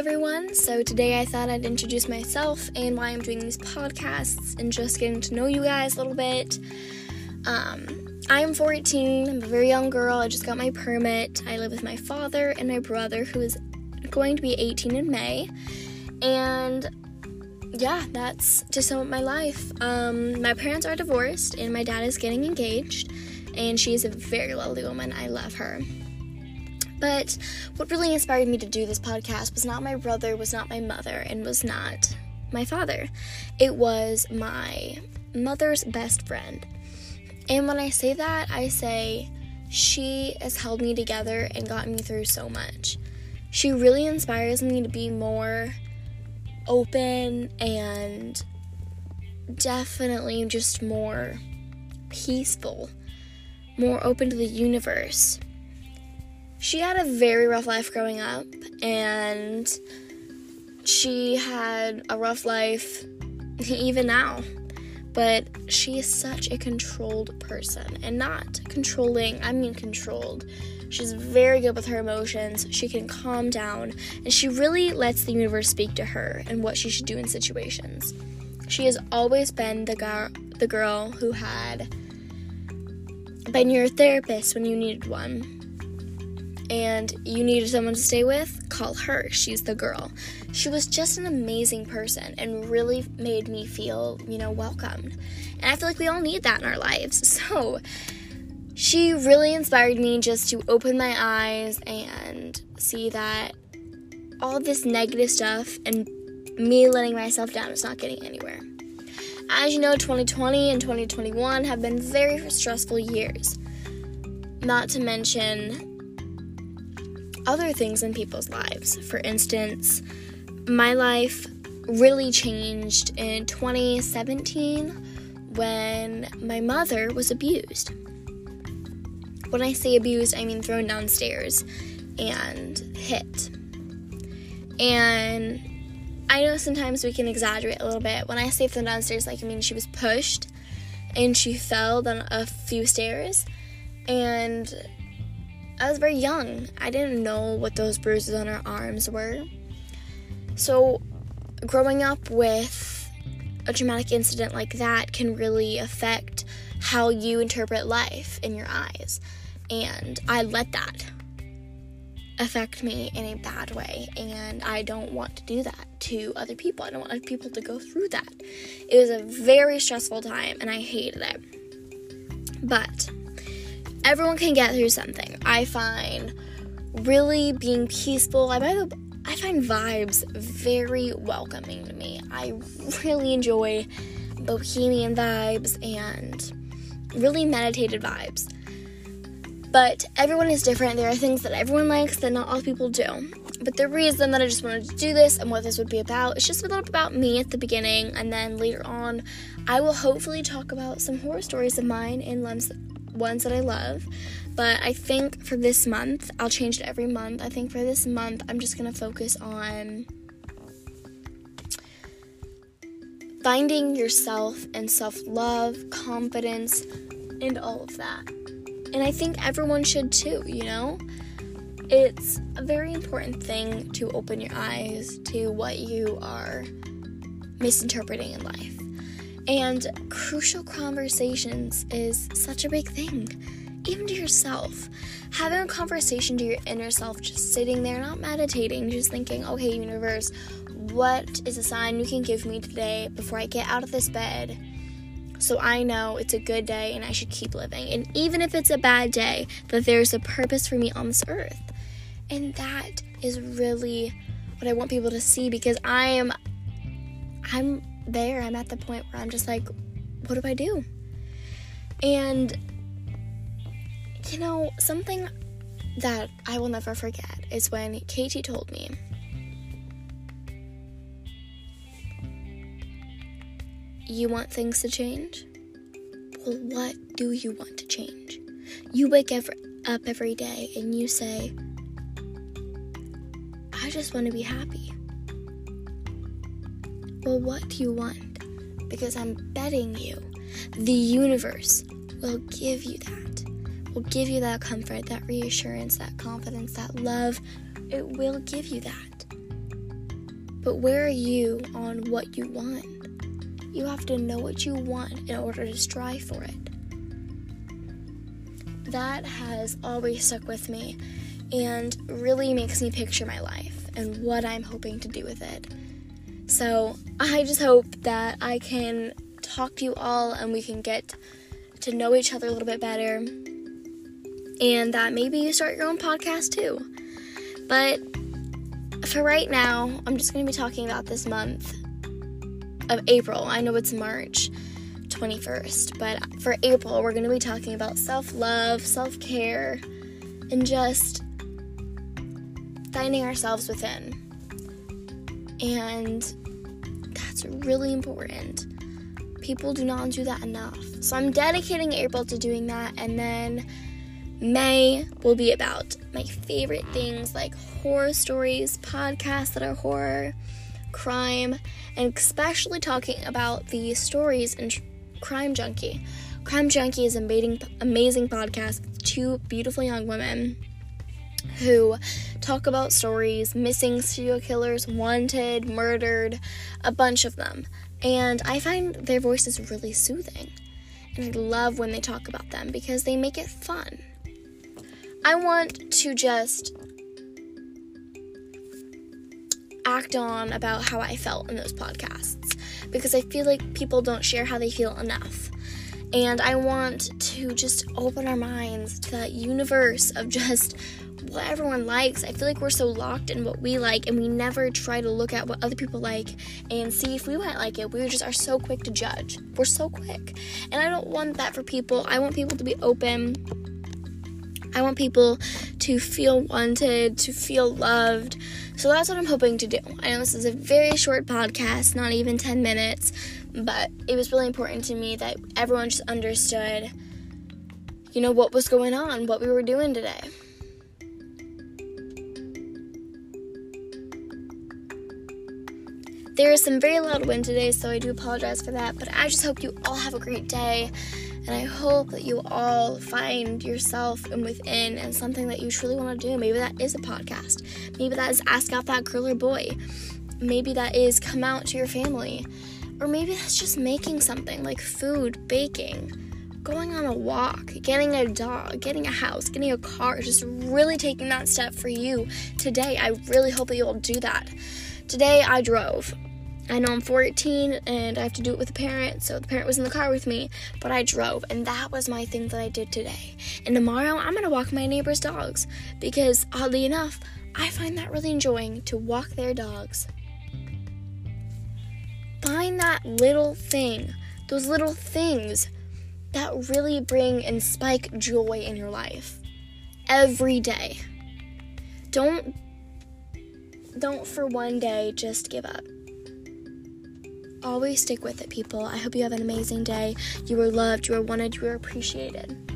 everyone. So, today I thought I'd introduce myself and why I'm doing these podcasts and just getting to know you guys a little bit. Um, I am 14, I'm a very young girl. I just got my permit. I live with my father and my brother, who is going to be 18 in May. And yeah, that's to sum up my life. Um, my parents are divorced, and my dad is getting engaged, and she is a very lovely woman. I love her. But what really inspired me to do this podcast was not my brother, was not my mother, and was not my father. It was my mother's best friend. And when I say that, I say she has held me together and gotten me through so much. She really inspires me to be more open and definitely just more peaceful, more open to the universe she had a very rough life growing up, and she had a rough life even now. But she is such a controlled person, and not controlling, I mean controlled. She's very good with her emotions. She can calm down, and she really lets the universe speak to her and what she should do in situations. She has always been the girl, the girl who had been your therapist when you needed one and you needed someone to stay with, call her. She's the girl. She was just an amazing person and really made me feel, you know, welcomed. And I feel like we all need that in our lives. So she really inspired me just to open my eyes and see that all this negative stuff and me letting myself down is not getting anywhere. As you know, 2020 and 2021 have been very stressful years. Not to mention other things in people's lives. For instance, my life really changed in 2017 when my mother was abused. When I say abused, I mean thrown downstairs and hit. And I know sometimes we can exaggerate a little bit. When I say thrown downstairs, like I mean she was pushed and she fell down a few stairs and I was very young. I didn't know what those bruises on her arms were. So, growing up with a traumatic incident like that can really affect how you interpret life in your eyes. And I let that affect me in a bad way. And I don't want to do that to other people. I don't want other people to go through that. It was a very stressful time and I hated it. But everyone can get through something. I find really being peaceful. I I find vibes very welcoming to me. I really enjoy bohemian vibes and really meditated vibes. But everyone is different. There are things that everyone likes that not all people do. But the reason that I just wanted to do this and what this would be about is just a little bit about me at the beginning, and then later on, I will hopefully talk about some horror stories of mine and ones ones that I love. But I think for this month, I'll change it every month. I think for this month, I'm just going to focus on finding yourself and self love, confidence, and all of that. And I think everyone should too, you know? It's a very important thing to open your eyes to what you are misinterpreting in life. And crucial conversations is such a big thing, even to yourself. Having a conversation to your inner self, just sitting there, not meditating, just thinking, okay, universe, what is a sign you can give me today before I get out of this bed? So I know it's a good day and I should keep living. And even if it's a bad day, that there's a purpose for me on this earth. And that is really what I want people to see because I am I'm there. I'm at the point where I'm just like, what do I do? And, you know, something that I will never forget is when Katie told me, You want things to change? Well, what do you want to change? You wake up every day and you say, I just want to be happy. Well, what do you want? Because I'm betting you the universe will give you that. Will give you that comfort, that reassurance, that confidence, that love. It will give you that. But where are you on what you want? You have to know what you want in order to strive for it. That has always stuck with me and really makes me picture my life and what I'm hoping to do with it. So I just hope that I can talk to you all and we can get to know each other a little bit better. And that maybe you start your own podcast too. But for right now, I'm just going to be talking about this month of April. I know it's March 21st, but for April, we're going to be talking about self love, self care, and just finding ourselves within. And that's really important. People do not do that enough. So I'm dedicating April to doing that, and then May will be about my favorite things like horror stories, podcasts that are horror, crime, and especially talking about the stories in Crime Junkie. Crime Junkie is an amazing, amazing podcast with two beautiful young women who talk about stories missing serial killers, wanted, murdered, a bunch of them. And I find their voices really soothing. And I love when they talk about them because they make it fun. I want to just act on about how I felt in those podcasts because I feel like people don't share how they feel enough. And I want to just open our minds to that universe of just what everyone likes. I feel like we're so locked in what we like and we never try to look at what other people like and see if we might like it. We just are so quick to judge. We're so quick. And I don't want that for people. I want people to be open. I want people to feel wanted, to feel loved. So that's what I'm hoping to do. I know this is a very short podcast, not even 10 minutes, but it was really important to me that everyone just understood, you know, what was going on, what we were doing today. There is some very loud wind today, so I do apologize for that, but I just hope you all have a great day. And I hope that you all find yourself and within and something that you truly want to do. Maybe that is a podcast. Maybe that is ask out that girl or boy. Maybe that is come out to your family. Or maybe that's just making something like food, baking, going on a walk, getting a dog, getting a house, getting a car, just really taking that step for you today. I really hope that you'll do that. Today I drove. I know I'm 14 and I have to do it with a parent, so the parent was in the car with me, but I drove, and that was my thing that I did today. And tomorrow I'm gonna walk my neighbor's dogs because, oddly enough, I find that really enjoying to walk their dogs. Find that little thing, those little things that really bring and spike joy in your life every day. Don't don't for one day just give up. Always stick with it, people. I hope you have an amazing day. You are loved, you are wanted, you are appreciated.